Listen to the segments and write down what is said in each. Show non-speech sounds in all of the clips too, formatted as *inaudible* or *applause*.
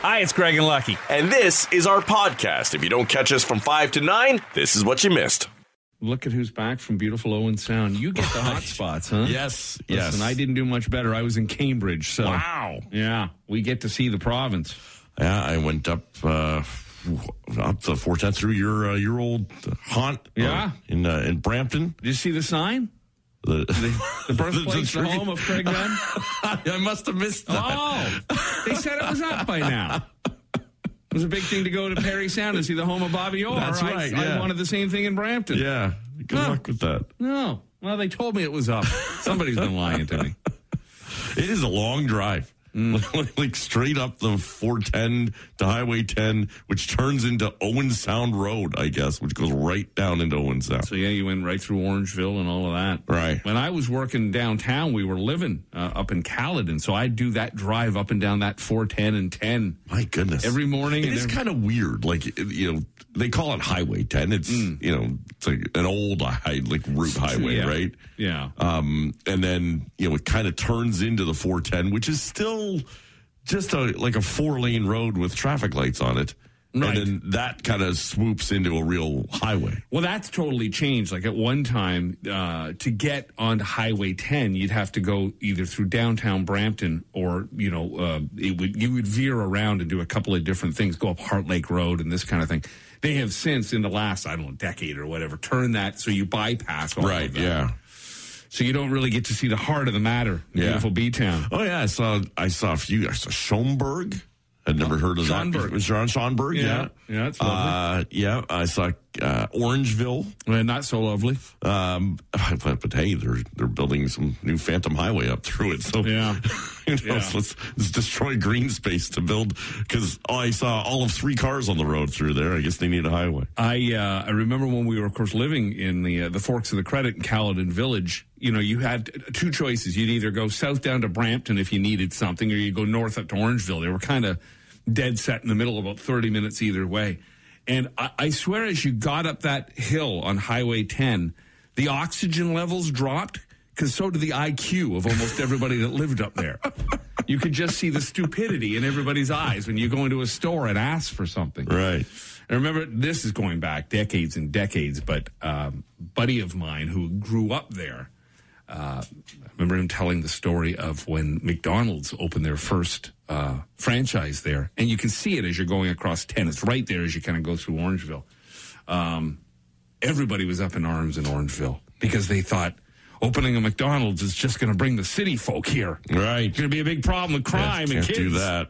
Hi, it's Craig and Lucky. And this is our podcast. If you don't catch us from 5 to 9, this is what you missed. Look at who's back from beautiful Owen Sound. You get the hot spots, huh? Yes, Listen, yes. And I didn't do much better. I was in Cambridge, so Wow. yeah, we get to see the province. Yeah, I went up uh, up the 410 through your uh, your old haunt. uh, Yeah. in uh, in Brampton. Did you see the sign? The, *laughs* The birthplace, the, home of Craig Gunn. *laughs* I must have missed that. Oh, they said it was up by now. It was a big thing to go to Parry Sound and see the home of Bobby Orr. That's I- right, I, yeah. wanted the same thing in Brampton. Yeah, good Huh. luck with that. No. Well, they told me it was up. Somebody's been lying to me. *laughs* It is a long drive. *laughs* like straight up the 410 to Highway 10, which turns into Owen Sound Road, I guess, which goes right down into Owen Sound. So yeah, you went right through Orangeville and all of that. Right. When I was working downtown, we were living uh, up in Caledon, so I'd do that drive up and down that 410 and 10 My goodness. every morning. It is every- kind of weird. Like, you know, they call it Highway 10. It's, you know, it's like an old high, like route *laughs* highway, Yeah. right? Yeah. Um, and then, you know, it kind of turns into the 410, which is still just a, like a four lane road with traffic lights on it. Right. And then that kind of swoops into a real highway. Well, that's totally changed. Like at one time, uh, to get onto Highway 10, you'd have to go either through downtown Brampton or, you know, uh, it would, you would veer around and do a couple of different things, go up Heart Lake Road and this kind of thing. They have since, in the last, I don't know, decade or whatever, turned that so you bypass all Right. of that. Right, yeah. So you don't really get to see the heart of the matter, in Yeah. beautiful B Town. Oh yeah, I saw I saw a few. I saw Schomberg. I'd never heard of Schomberg. that. Was John Schomburg? Yeah. Yeah, Yeah, it's lovely. Uh, yeah, I saw uh, Orangeville. Well, not so lovely. Um, but, but hey, they're they're building some new Phantom Highway up through it. So Yeah. *laughs* you know, Yeah. so let's, let's destroy green space to build because I saw all of three cars on the road through there. I guess they need a highway. I uh, I remember when we were, of course, living in the uh, the Forks of the Credit in Caledon Village. You know, you had two choices. You'd either go south down to Brampton if you needed something, or you go north up to Orangeville. They were kind of dead set in the middle, about thirty minutes either way. And I, I swear, as you got up that hill on Highway 10, the oxygen levels dropped because so did the IQ of almost everybody that lived up there. You could just see the stupidity in everybody's eyes when you go into a store and ask for something. Right. And remember this is going back decades and decades, but um, buddy of mine who grew up there, uh, I remember him telling the story of when McDonald's opened their first uh, franchise there, and you can see it as you're going across ten. It's right there as you kind of go through Orangeville. Um, everybody was up in arms in Orangeville because they thought opening a McDonald's is just going to bring the city folk here. Right. It's going to be a big problem with crime Yeah, and can't kids. do that.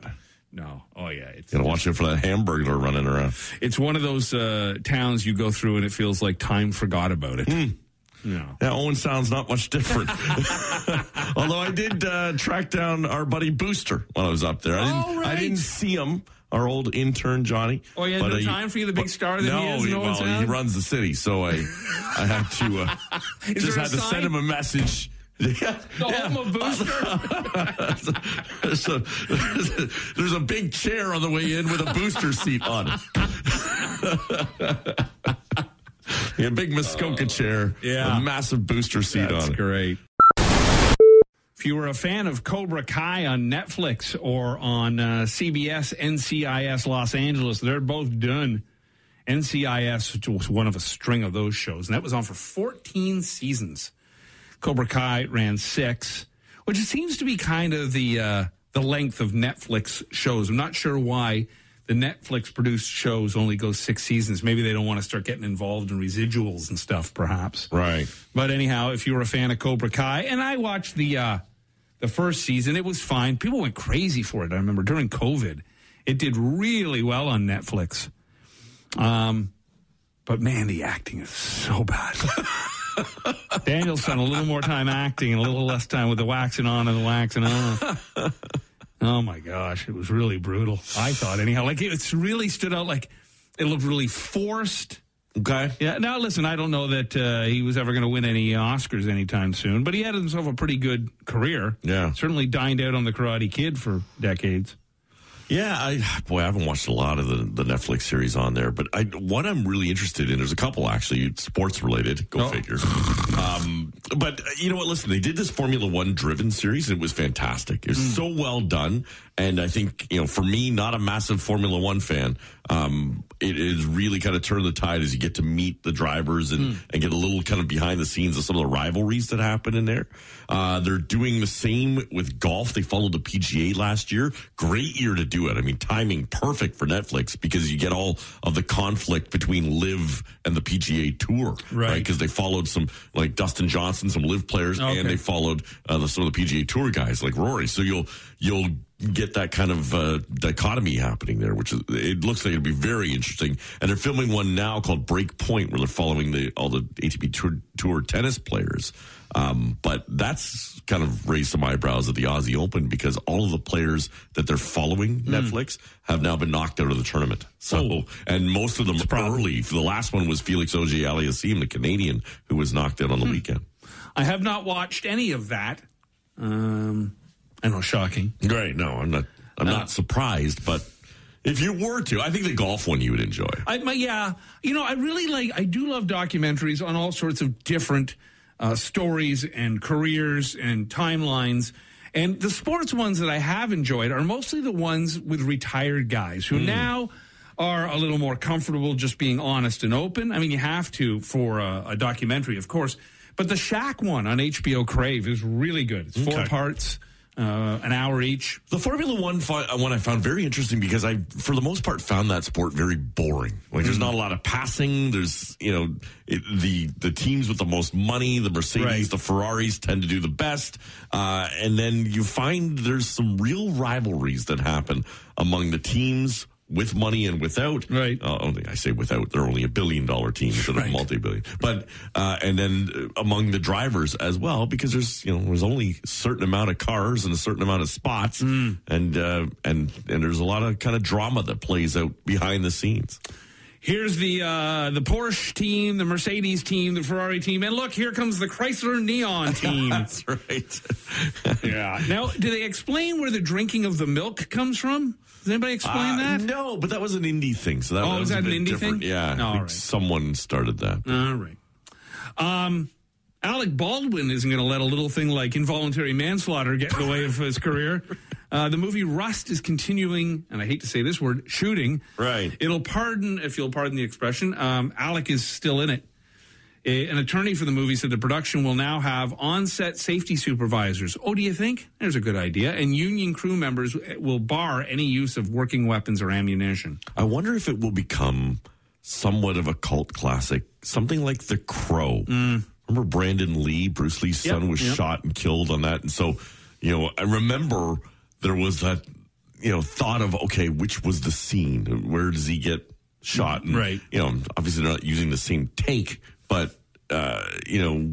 No. Oh yeah. It's You know, watch it for that hamburger running around. it's one of those uh, towns you go through and it feels like time forgot about it. Hmm. No. Yeah, Owen sounds not much different. *laughs* Although I did uh, track down our buddy Booster while I was up there. I didn't, Oh, right. I didn't see him. Our old intern Johnny. Oh, he had no uh, time for you, the big star that he no, is in Owen well, he runs the city, so I, I had to uh, *laughs* just had to sign? send him a message. *laughs* Yeah, The home of Booster. there's, a, there's, a, there's a big chair on the way in with a booster seat on it. *laughs* yeah, a big Muskoka chair, yeah. a massive booster seat That's on it. great. If you were a fan of Cobra Kai on Netflix or on uh, CBS NCIS Los Angeles, they're both done. NCIS was one of a string of those shows, and that was on for 14 seasons. Cobra Kai ran six, which seems to be kind of the uh, the length of Netflix shows. I'm not sure why the Netflix produced shows only go six seasons. Maybe they don't want to start getting involved in residuals and stuff, perhaps. Right. But anyhow, if you were a fan of Cobra Kai, and I watched the uh, the first season, it was fine. People went crazy for it. I remember during COVID, it did really well on Netflix. Um, but man, the acting is so bad. *laughs* Daniel spent a little more time acting and a little less time with the waxing on and the waxing on. *laughs* Oh my gosh, it was really brutal. I thought, anyhow, like it's really stood out. Like it looked really forced. Okay. Yeah. Now, listen, I don't know that uh, he was ever going to win any Oscars anytime soon, but he had himself a pretty good career. Yeah. Certainly dined out on the Karate Kid for decades. Yeah, I boy, I haven't watched a lot of the, the Netflix series on there, but I, what I'm really interested in, there's a couple actually, sports related. Go Oh. figure. um, but uh, you know what? Listen, they did this Formula One driven series, and it was fantastic. It was Hmm. so well done, and I think you know, for me, not a massive Formula One fan, um, it is really kind of turned the tide as you get to meet the drivers and Hmm. and get a little kind of behind the scenes of some of the rivalries that happen in there. Uh, they're doing the same with golf. They followed the PGA last year. Great year to do it. I mean, timing perfect for Netflix because you get all of the conflict between LIV and the PGA Tour, Right. Because they followed some like Dustin Johnson, some LIV players, Okay. and they followed uh, the, some of the PGA Tour guys like Rory. So you'll you'll get that kind of uh, dichotomy happening there, which is it looks like it'll be very interesting. And they're filming one now called Break Point, where they're following the all the ATP Tour, tour tennis players. Um, but that's kind of raised some eyebrows at the Aussie Open because all of the players that they're following Netflix have now been knocked out of the tournament. So, and most of them early. The last one was Felix Auger Aliassime, the Canadian, who was knocked out on the weekend. I have not watched any of that. Um, I know, shocking. Right. No, I'm not. I'm not surprised, but if you were to, I think the golf one you would enjoy. I, my, yeah, you know, I really like. I do love documentaries on all sorts of different uh, stories and careers and timelines. And the sports ones that I have enjoyed are mostly the ones with retired guys who now are a little more comfortable just being honest and open. I mean, you have to for a, a documentary, of course. But the Shaq one on HBO Crave is really good. It's four Okay. parts, uh, an hour each. The Formula One fi- uh, one I found very interesting because I, for the most part, found that sport very boring. Like, there's not a lot of passing. There's, you know, it, the the teams with the most money, the Mercedes, Right. the Ferraris, tend to do the best. Uh, and then you find there's some real rivalries that happen among the teams with money and without. Right. Uh, only I say without. They're only a billion dollar team instead Right. of multi-billion. But uh, and then among the drivers as well, because there's you know there's only a certain amount of cars and a certain amount of spots, Mm. and uh, and and there's a lot of kind of drama that plays out behind the scenes. Here's the uh, the Porsche team, the Mercedes team, the Ferrari team, and look, here comes the Chrysler Neon *laughs* team. That's right. *laughs* yeah. Now, do they explain where the drinking of the milk comes from? Does anybody explain Uh, that? No, but that was an Indy thing. So that, Oh, that is was that a an Indy different. thing? Yeah, I think right. someone started that. All right. Um, Alec Baldwin isn't going to let a little thing like involuntary manslaughter get in the way of his *laughs* career. Uh, the movie Rust is continuing, and I hate to say this word, shooting. Right. It'll pardon, if you'll pardon the expression. Um, Alec is still in it. An attorney for the movie said the production will now have on-set safety supervisors. Oh, do you think? There's a good idea. And union crew members will bar any use of working weapons or ammunition. I wonder if it will become somewhat of a cult classic, something like The Crow. Remember Brandon Lee, Bruce Lee's Mm. Yep, son, was yep. shot and killed on that, and so you know, I remember there was that you know thought of okay, which was the scene? Where does he get shot? And, Right. You know, obviously they're not using the same take, but uh, you know.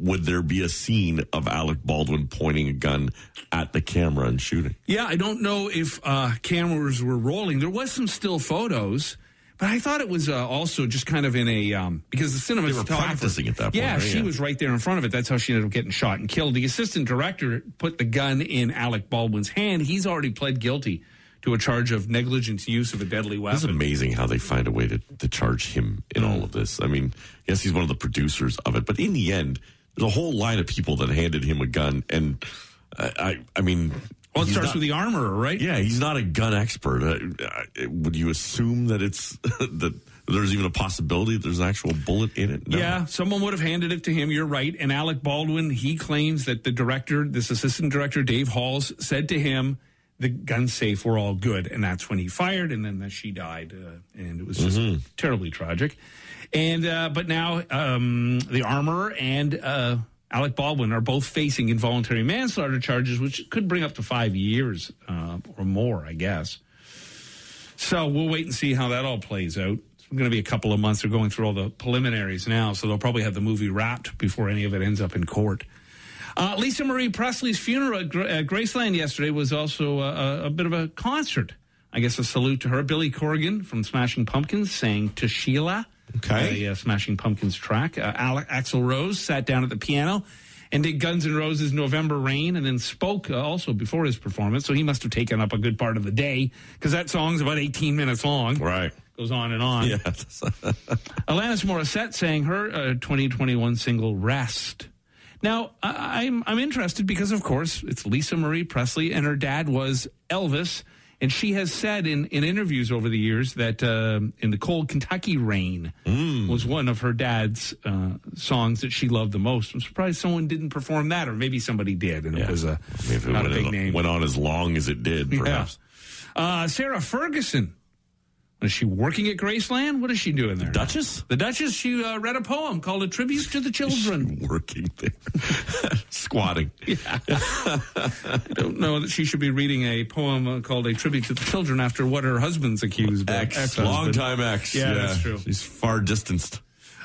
Would there be a scene of Alec Baldwin pointing a gun at the camera and shooting? Yeah, I don't know if uh, cameras were rolling. There was some still photos, but I thought it was uh, also just kind of in a um, because the cinematographer were practicing at that point, Yeah, right? she Yeah. was right there in front of it. That's how she ended up getting shot and killed. The assistant director put the gun in Alec Baldwin's hand. He's already pled guilty to a charge of negligent use of a deadly weapon. It's amazing how they find a way to, to charge him in all mm. of this. I mean, yes, he's one of the producers of it, but in the end, there's a whole line of people that handed him a gun, and I, I, I mean, Well, it starts not- with the armorer, right? yeah, he's not a gun expert. Would you assume that it's *laughs* that there's even a possibility that there's an actual bullet in it? No. Yeah, someone would have handed it to him. You're right. And Alec Baldwin, he claims that the director, this assistant director, Dave Halls, said to him, the gun safe were all good. And that's when he fired. And then she died. Uh, and it was just terribly tragic. And, uh, but now um, the armorer and uh, Alec Baldwin are both facing involuntary manslaughter charges, which could bring up to five years uh, or more, I guess. So we'll wait and see how that all plays out. It's going to be a couple of months. They're going through all the preliminaries now, so they'll probably have the movie wrapped before any of it ends up in court. Uh, Lisa Marie Presley's funeral at, Gra- at Graceland yesterday was also a, a, a bit of a concert. I guess a salute to her. Billy Corgan from Smashing Pumpkins sang to Sheila. Okay. A uh, Smashing Pumpkins track. Uh, Al- Axl Rose sat down at the piano. and did Guns N' Roses November Rain and then spoke uh, also before his performance. So he must have taken up a good part of the day because that song's about 18 minutes long. Right. Goes on and on. *laughs* Yeah. Alanis Morissette sang her uh, 2021 single "Rest." Now, I- I'm I'm interested because, of course, it's Lisa Marie Presley, and her dad was Elvis, and she has said in, in interviews over the years that uh, "In the Cold Kentucky Rain" was one of her dad's uh, songs that she loved the most. I'm surprised someone didn't perform that, or maybe somebody did, and it was a I mean, if it not a went, big name. went on as long as it did, perhaps. Uh, Sarah Ferguson. Is she working at Graceland? What is she doing there? The Duchess? The Duchess, she uh, read a poem called A Tribute to the Children. Working there. *laughs* Squatting. *laughs* I don't know that she should be reading a poem uh, called A Tribute to the Children after what her husband's accused of. Ex. Ex-husband. Long time ex. Yeah, that's true. She's far distanced.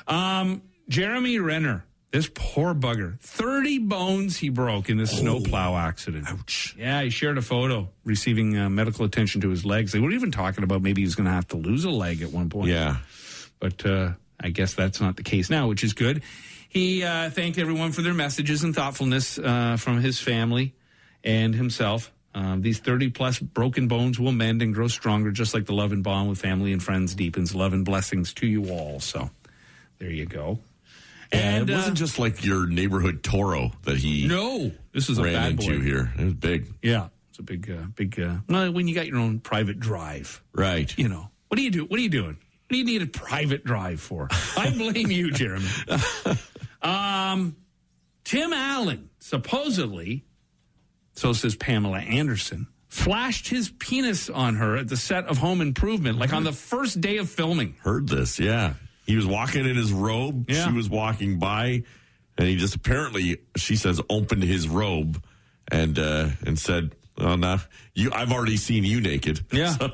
Um, Jeremy Renner, this poor bugger, 30 bones he broke in this snowplow accident. Oh, Ouch. Yeah, he shared a photo receiving uh, medical attention to his legs. They were even talking about maybe he's going to have to lose a leg at one point. Yeah. but uh, I guess that's not the case now, which is good. He uh, thanked everyone for their messages and thoughtfulness uh, from his family and himself. Um, these 30 plus broken bones will mend and grow stronger, just like the love and bond with family and friends deepens. Love and blessings to you all. So there you go. And it uh, wasn't just like your neighborhood Toro that he no, this is a ran bad into boy. here. It was big. Yeah, it's a big, uh, big. Uh, well, when you got your own private drive, Right. you know, what do you do? What are you doing? What do you need a private drive for? I blame you, Jeremy. *laughs* Um, Tim Allen supposedly, so says Pamela Anderson, flashed his penis on her at the set of Home Improvement, like on the first day of filming. Heard this. Yeah. He was walking in his robe. Yeah. She was walking by, and he just apparently, she says, opened his robe and uh, and said, "Oh no, you! I've already seen you naked." *laughs* Yeah. So-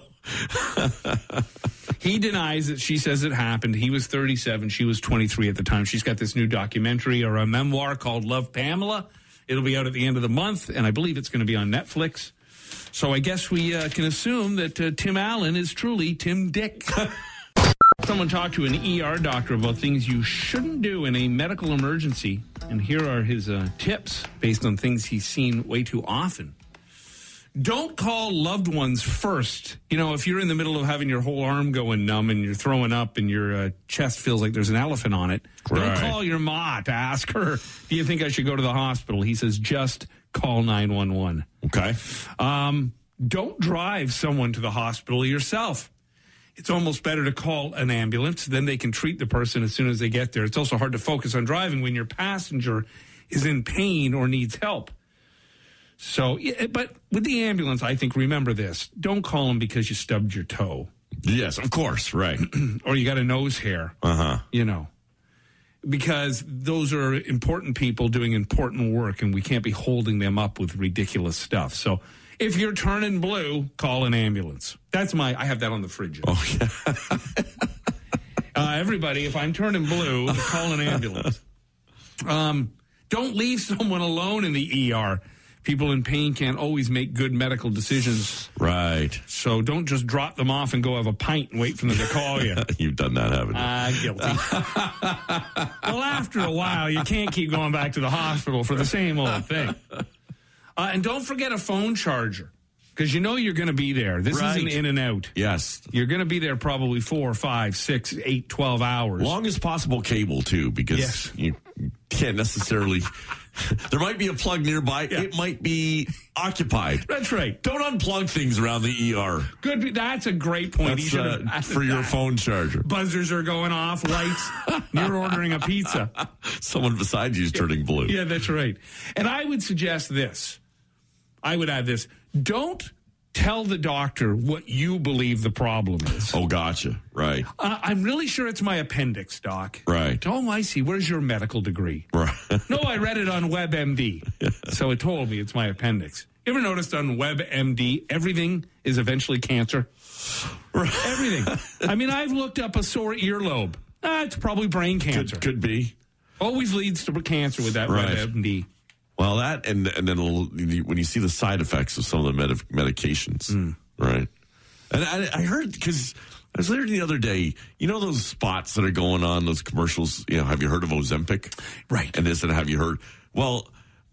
He denies that she says it happened. He was 37. She was 23 at the time. She's got this new documentary or a memoir called Love Pamela. It'll be out at the end of the month, and I believe it's going to be on Netflix. So I guess we uh, can assume that uh, Tim Allen is truly Tim Dick. *laughs* Someone talked to an ER doctor about things you shouldn't do in a medical emergency, and here are his uh, tips based on things he's seen way too often. Don't call loved ones first. You know, if you're in the middle of having your whole arm going numb and you're throwing up and your uh, chest feels like there's an elephant on it, don't call your ma to ask her, do you think I should go to the hospital? He says, just call 911. okay. Um, don't drive someone to the hospital yourself. It's almost better to call an ambulance. Then they can treat the person as soon as they get there. It's also hard to focus on driving when your passenger is in pain or needs help. So, but with the ambulance, I think remember this: don't call them because you stubbed your toe Yes, of course. Right. *clears throat* or you got a nose hair. Uh huh. You know, because those are important people doing important work, and we can't be holding them up with ridiculous stuff. So, if you're turning blue, call an ambulance. That's my. I have that on the fridge. Oh yeah. *laughs* Uh, everybody, if I'm turning blue, call an ambulance. Um, don't leave someone alone in the ER. People in pain can't always make good medical decisions, Right. so don't just drop them off and go have a pint and wait for them to call you. *laughs* You've done that, haven't you? Ah, guilty. *laughs* well, after a while, you can't keep going back to the hospital for the same old thing. Uh, and don't forget a phone charger because you know you're going to be there. This Right. isn't in and out. yes. You're going to be there probably four, five, six, eight, twelve hours. Longest possible cable too, because Yes. you can't necessarily. *laughs* there might be a plug nearby. It might be occupied. That's right. Don't unplug things around the ER. Good. That's a great point. Should uh, for your that. phone charger. Buzzers are going off. Lights. You're ordering a pizza. *laughs* Someone beside you is turning blue. Yeah, that's right. And I would suggest this. I would add this. Don't tell the doctor what you believe the problem is. Oh, gotcha. Right. Uh, I'm really sure it's my appendix, doc. Right. Oh, I see. Where's your medical degree? Right. No, I read it on WebMD. *laughs* So it told me it's my appendix. You ever noticed on WebMD, everything is eventually cancer? Right. Everything. I mean, I've looked up a sore earlobe. Ah, it's probably brain cancer. could, could be. Always leads to cancer with that Right. WebMD. Well, that and and then when you see the side effects of some of the med- medications, Hmm. right? And I, I heard because I was there the other day. You know those spots that are going on, those commercials. You know, have you heard of Ozempic? Right. And this, and have you heard? Well,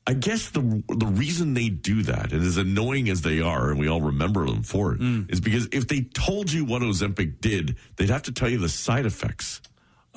I guess the the reason they do that, and as annoying as they are, and we all remember them for it, is because if they told you what Ozempic did, they'd have to tell you the side effects.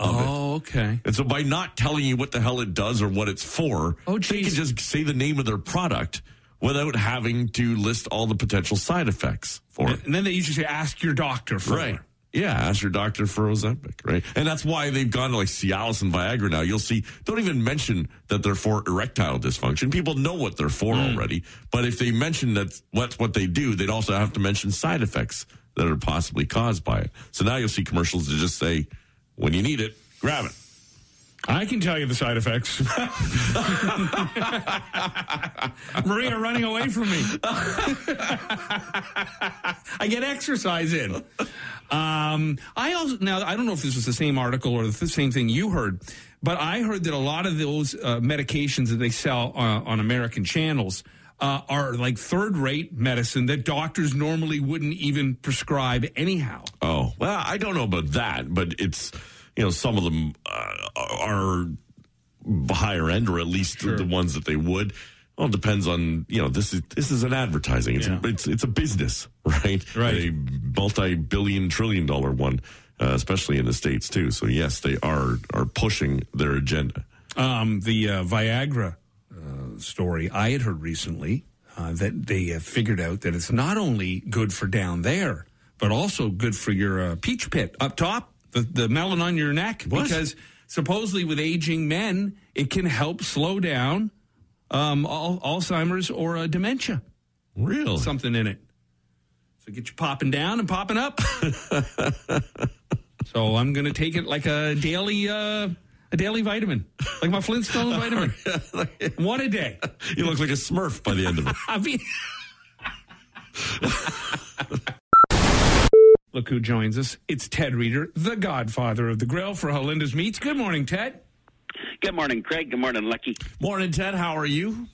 Of it. Oh, okay. And so by not telling you what the hell it does or what it's for, Oh, they can just say the name of their product without having to list all the potential side effects for it. And then they usually say, ask your doctor for Right. it. Yeah, ask your doctor for Ozempic, right? And that's why they've gone to like Cialis and Viagra now. You'll see, don't even mention that they're for erectile dysfunction. People know what they're for hmm. already. But if they mention that what's what they do, they'd also have to mention side effects that are possibly caused by it. So now you'll see commercials that just say, when you need it, grab it. I can tell you the side effects. *laughs* Maria running away from me. I get exercise in. Um, I also now I don't know if this was the same article or the same thing you heard, but I heard that a lot of those uh, medications that they sell uh, on American channels uh, are like third-rate medicine that doctors normally wouldn't even prescribe anyhow. Oh, well, I don't know about that, but it's, you know, some of them uh, are higher end, or at least the ones that they would. Well, it depends on, you know, this is this is an advertising. It's Yeah. a, it's it's a business, *laughs* right? Right. A multi-billion trillion dollar one, uh, especially in the states too. So yes, they are are pushing their agenda. um, the uh, Viagra story I had heard recently uh, that they have figured out that it's not only good for down there, but also good for your uh, peach pit up top, the, the melon on your neck, What? because supposedly with aging men, it can help slow down um, al- Alzheimer's or uh, dementia. Really? Something in it. So get you popping down and popping up. *laughs* so I'm going to take it like a daily. A daily vitamin, like my Flintstone vitamin, *laughs* one a day. you look like a Smurf by the end of it. *laughs* I mean, look who joins us. It's Ted Reader, the godfather of the grill for Halenda's Meats. Good morning, Ted. Good morning, Craig. Good morning, Lucky. Morning, Ted. How are you?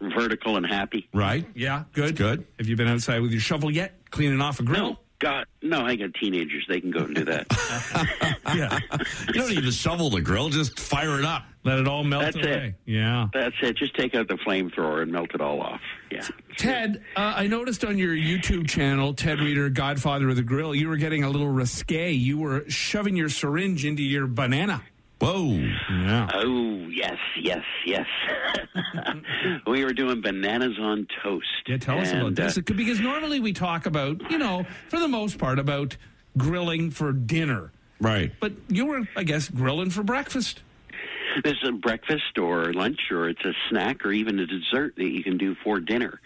Vertical and happy. Right. Yeah, good. Good. Have you been outside with your shovel yet, cleaning off a grill? No, God, no, I got teenagers. They can go and do that. *laughs* Yeah. You don't need to shovel the grill; just fire it up. Let it all melt That's it. Yeah. That's it. Just take out the flamethrower and melt it all off. Yeah. Ted, uh, I noticed on your YouTube channel, Ted Reader, Godfather of the Grill, you were getting a little risque. You were shoving your syringe into your banana. Whoa. Yeah. Oh, yes, yes, yes. *laughs* we were doing bananas on toast. Yeah, tell us about this. uh, because normally we talk about, you know, for the most part, about grilling for dinner. Right. But you were, I guess, grilling for breakfast. This is a breakfast or lunch, or it's a snack, or even a dessert that you can do for dinner.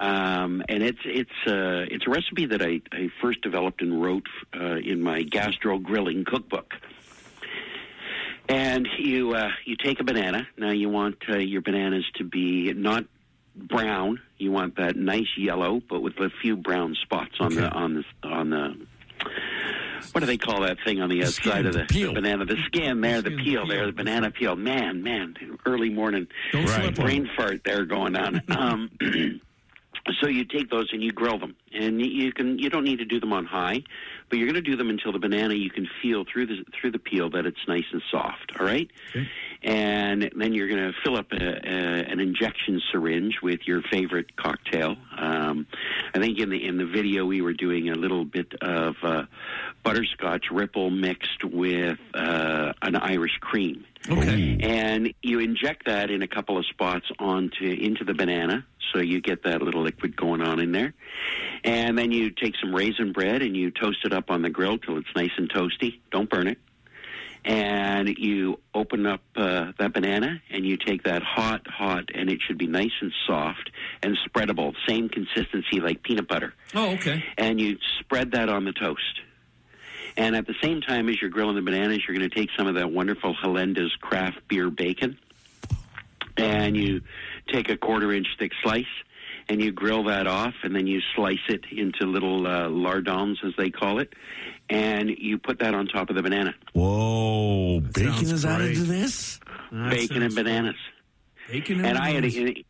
Um, and it's it's uh, it's a recipe that I, I first developed and wrote uh, in my gastro grilling cookbook. And you uh, you take a banana. Now you want uh, your bananas to be not brown. You want that nice yellow, but with a few brown spots on the on the on the. What do they call that thing on the, skin, outside of the the, peel. banana? The skin there, the skin, peel peel. there, the banana peel. Man, man, early morning Right. on brain fart there going on. *laughs* Um, *clears throat* so you take those and you grill them, and you can you don't need to do them on high, but you're going to do them until the banana you can feel through the through the peel that it's nice and soft. All right, and then you're going to fill up a, a, an injection syringe with your favorite cocktail. Um, I think in the in the video we were doing a little bit of uh, butterscotch ripple mixed with uh, an Irish cream Okay. and you inject that in a couple of spots onto into the banana so you get that little liquid going on in there. And then you take some raisin bread and you toast it up on the grill till it's nice and toasty. Don't burn it. And you open up uh, that banana and you take that hot hot and it should be nice and soft and spreadable. Same consistency like peanut butter. Oh, okay. and you spread that on the toast. And at the same time as you're grilling the bananas, you're going to take some of that wonderful Halenda's craft beer bacon, and you take a quarter inch thick slice, and you grill that off, and then you slice it into little uh, lardons, as they call it, and you put that on top of the banana. Whoa. Bacon sounds is added great. to this? That bacon and sounds- bananas. Bacon and, bananas. and I had bananas. in,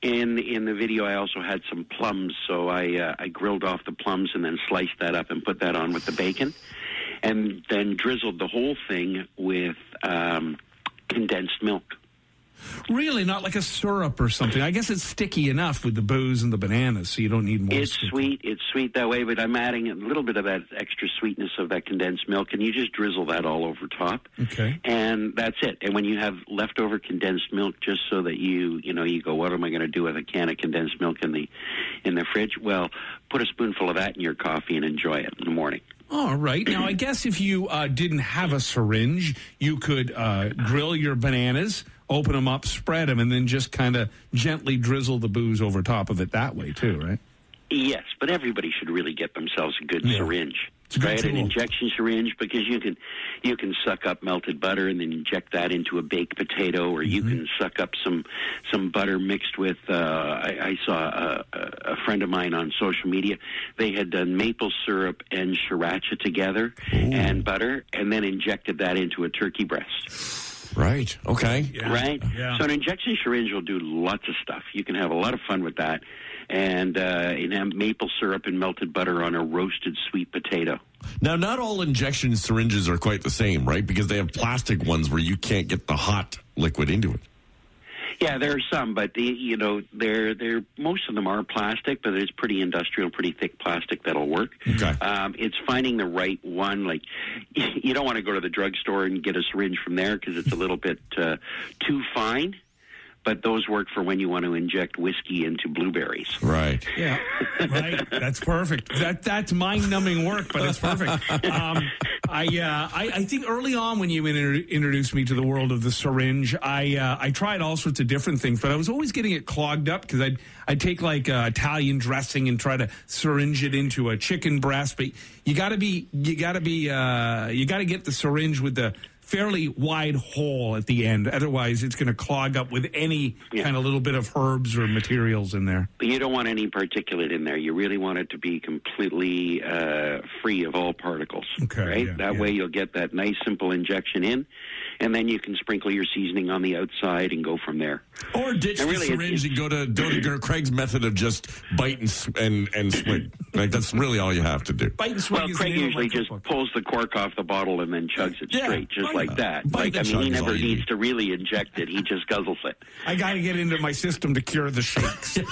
in in the video I also had some plums, so I uh, I grilled off the plums and then sliced that up and put that on with the bacon, and then drizzled the whole thing with um, condensed milk. Really, not like a syrup or something. I guess it's sticky enough with the booze and the bananas, so you don't need more. It's sticky. sweet. It's sweet that way, but I'm adding a little bit of that extra sweetness of that condensed milk, and you just drizzle that all over top. Okay. And that's it. And when you have leftover condensed milk, just so that you, you know, you go, what am I going to do with a can of condensed milk in the, in the fridge? Well, put a spoonful of that in your coffee and enjoy it in the morning. All right. Now, I guess if you uh, didn't have a syringe, you could uh, grill your bananas, open them up, spread them, and then just kind of gently drizzle the booze over top of it that way, too, right? Yes, but everybody should really get themselves a good Yeah. syringe, It's a good right? An injection syringe because you can you can suck up melted butter and then inject that into a baked potato, or you Mm-hmm. can suck up some some butter mixed with. Uh, I, I saw a, a a friend of mine on social media. They had done maple syrup and sriracha together and butter, and then injected that into a turkey breast. Right. Okay. Right? Yeah. So an injection syringe will do lots of stuff. You can have a lot of fun with that. And, uh, and have maple syrup and melted butter on a roasted sweet potato. Now, not all injection syringes are quite the same, right? Because they have plastic ones where you can't get the hot liquid into it. Yeah, there are some, but the, you know, they're they're most of them are plastic, but it's pretty industrial, pretty thick plastic that'll work. Okay. Um, it's finding the right one. Like, *laughs* you don't want to go to the drugstore and get a syringe from there because it's a little bit uh, too fine. But those work for when you want to inject whiskey into blueberries. Right. Yeah, right. That's perfect. That that's mind-numbing work, but it's perfect. Um, I, uh, I I think early on when you inter- introduced me to the world of the syringe, I uh, I tried all sorts of different things, but I was always getting it clogged up because I'd I'd take like uh, Italian dressing and try to syringe it into a chicken breast, but you got to be you got to be uh, you got to get the syringe with the fairly wide hole at the end. Otherwise, it's going to clog up with any Yeah. kind of little bit of herbs or materials in there. But you don't want any particulate in there. You really want it to be completely uh, free of all particles. Okay, Right? yeah, that yeah. way you'll get that nice, simple injection in, and then you can sprinkle your seasoning on the outside and go from there. Or ditch And the really, it's- syringe and go to, go to Craig's method of just bite and s- and, and swig. Like that's really all you have to do. Bite and swig Well, Craig name of my usually just cookbook. pulls the cork off the bottle and then chugs it Yeah, straight, just why like that. Bite like I mean, he never needs need. to really inject it; he just guzzles it. I got to get into my system to cure the shakes. *laughs*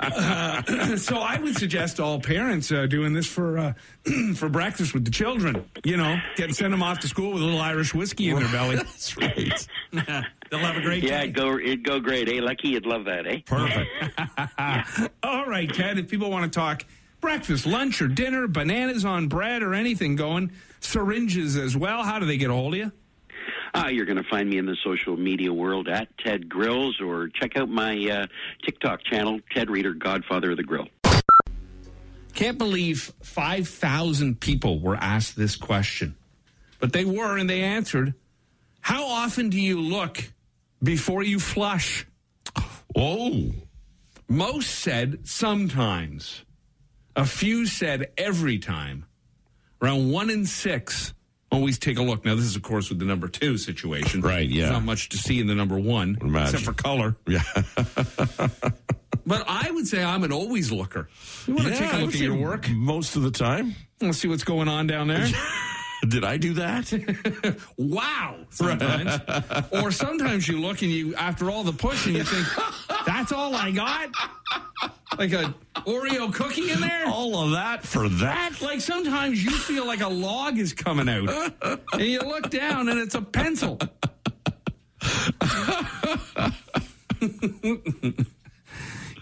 Uh, *clears throat* so I would suggest all parents uh, doing this for uh, *clears throat* for breakfast with the children. You know, getting send them off to school with a little Irish whiskey in their belly. *laughs* That's right. *laughs* They'll have a great Yeah, day. go it'd go great. Hey, Lucky, you'd love that, eh? Perfect. *laughs* *laughs* All right, Ted. If people want to talk breakfast, lunch, or dinner, bananas on bread, or anything going, syringes as well. How do they get a hold of you? Uh, you're going to find me in the social media world at Ted Grills, or check out my uh, TikTok channel, Ted Reader, Godfather of the Grill. Can't believe 5,000 people were asked this question. But they were, and they answered How often do you look before you flush? Oh, Most said sometimes. A few said every time. Around one in six always take a look. Now, this is, of course, with the number two situation. Right, yeah. There's not much to see in the number one, Imagine. except for color. yeah. *laughs* But I would say I'm an always looker. You want to Yeah, take a look at your work? most of the time. Let's see what's going on down there. *laughs* Did I do that? *laughs* wow sometimes or sometimes you look and you after all the push and you think that's all i got like a oreo cookie in there All of that for that? like sometimes you feel like a log is coming out and you look down and it's a pencil *laughs*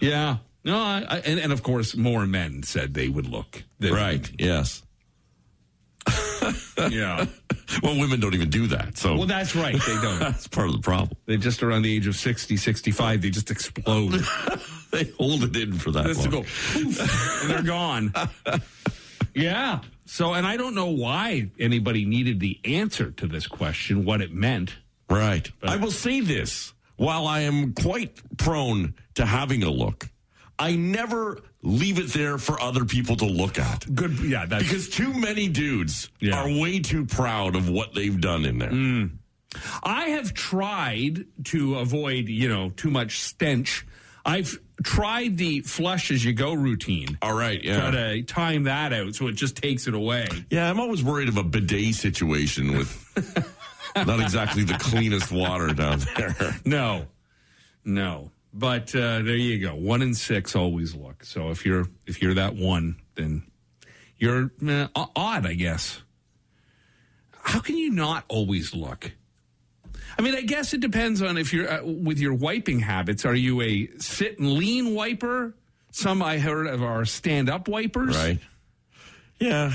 yeah no I, I, and, and of course more men said they would look Right. Yes. Yeah *laughs* Well, women don't even do that. So well that's right they don't *laughs* that's part of the problem. they just around the age of 60 65 they just explode *laughs* They hold it in for that Just to long. go poof, and they're gone. yeah. So, and I don't know why anybody needed the answer to this question, what it meant. Right. I will say this. While I am quite prone to having a look, I never leave it there for other people to look at. Good. Yeah. That's Because too many dudes Yeah. are way too proud of what they've done in there. Mm. I have tried to avoid, you know, too much stench. I've tried the flush as you go routine. All right, Try yeah. to time that out so it just takes it away. Yeah, I'm always worried of a bidet situation with *laughs* Not exactly the cleanest water down there. No, no. But uh, there you go. One in six always look. So if you're if you're that one, then you're uh, odd, I guess. How can you not always look? I mean, I guess it depends on if you're uh, with your wiping habits. Are you a sit and lean wiper? Some I heard of are stand up wipers. Right. Yeah.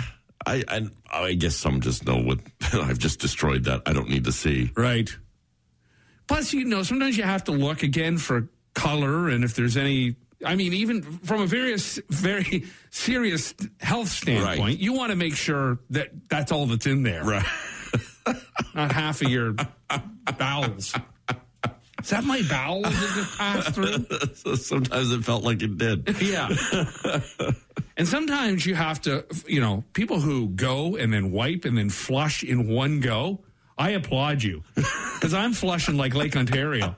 I, I I guess some just know what *laughs* I've just destroyed that. I don't need to see. Right. Plus, you know, sometimes you have to look again for color and if there's any. I mean, even from a very very serious health standpoint, right. you want to make sure that that's all that's in there. Right. Not half of your bowels. Is that my bowels that just passed through? *laughs* Sometimes it felt like it did. *laughs* Yeah. and sometimes you have to, you know, people who go and then wipe and then flush in one go. I applaud you *laughs* because I'm flushing like Lake Ontario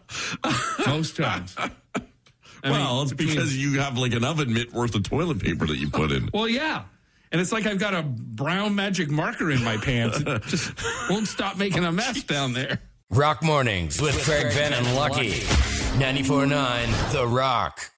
most times. I well, mean, it's because you have like an oven mitt worth of toilet paper that you put in. *laughs* well, yeah. And it's like I've got a brown magic marker in my pants. It just won't stop making a mess down there. Rock Mornings with Craig Venn and Lucky. 94.9 The Rock.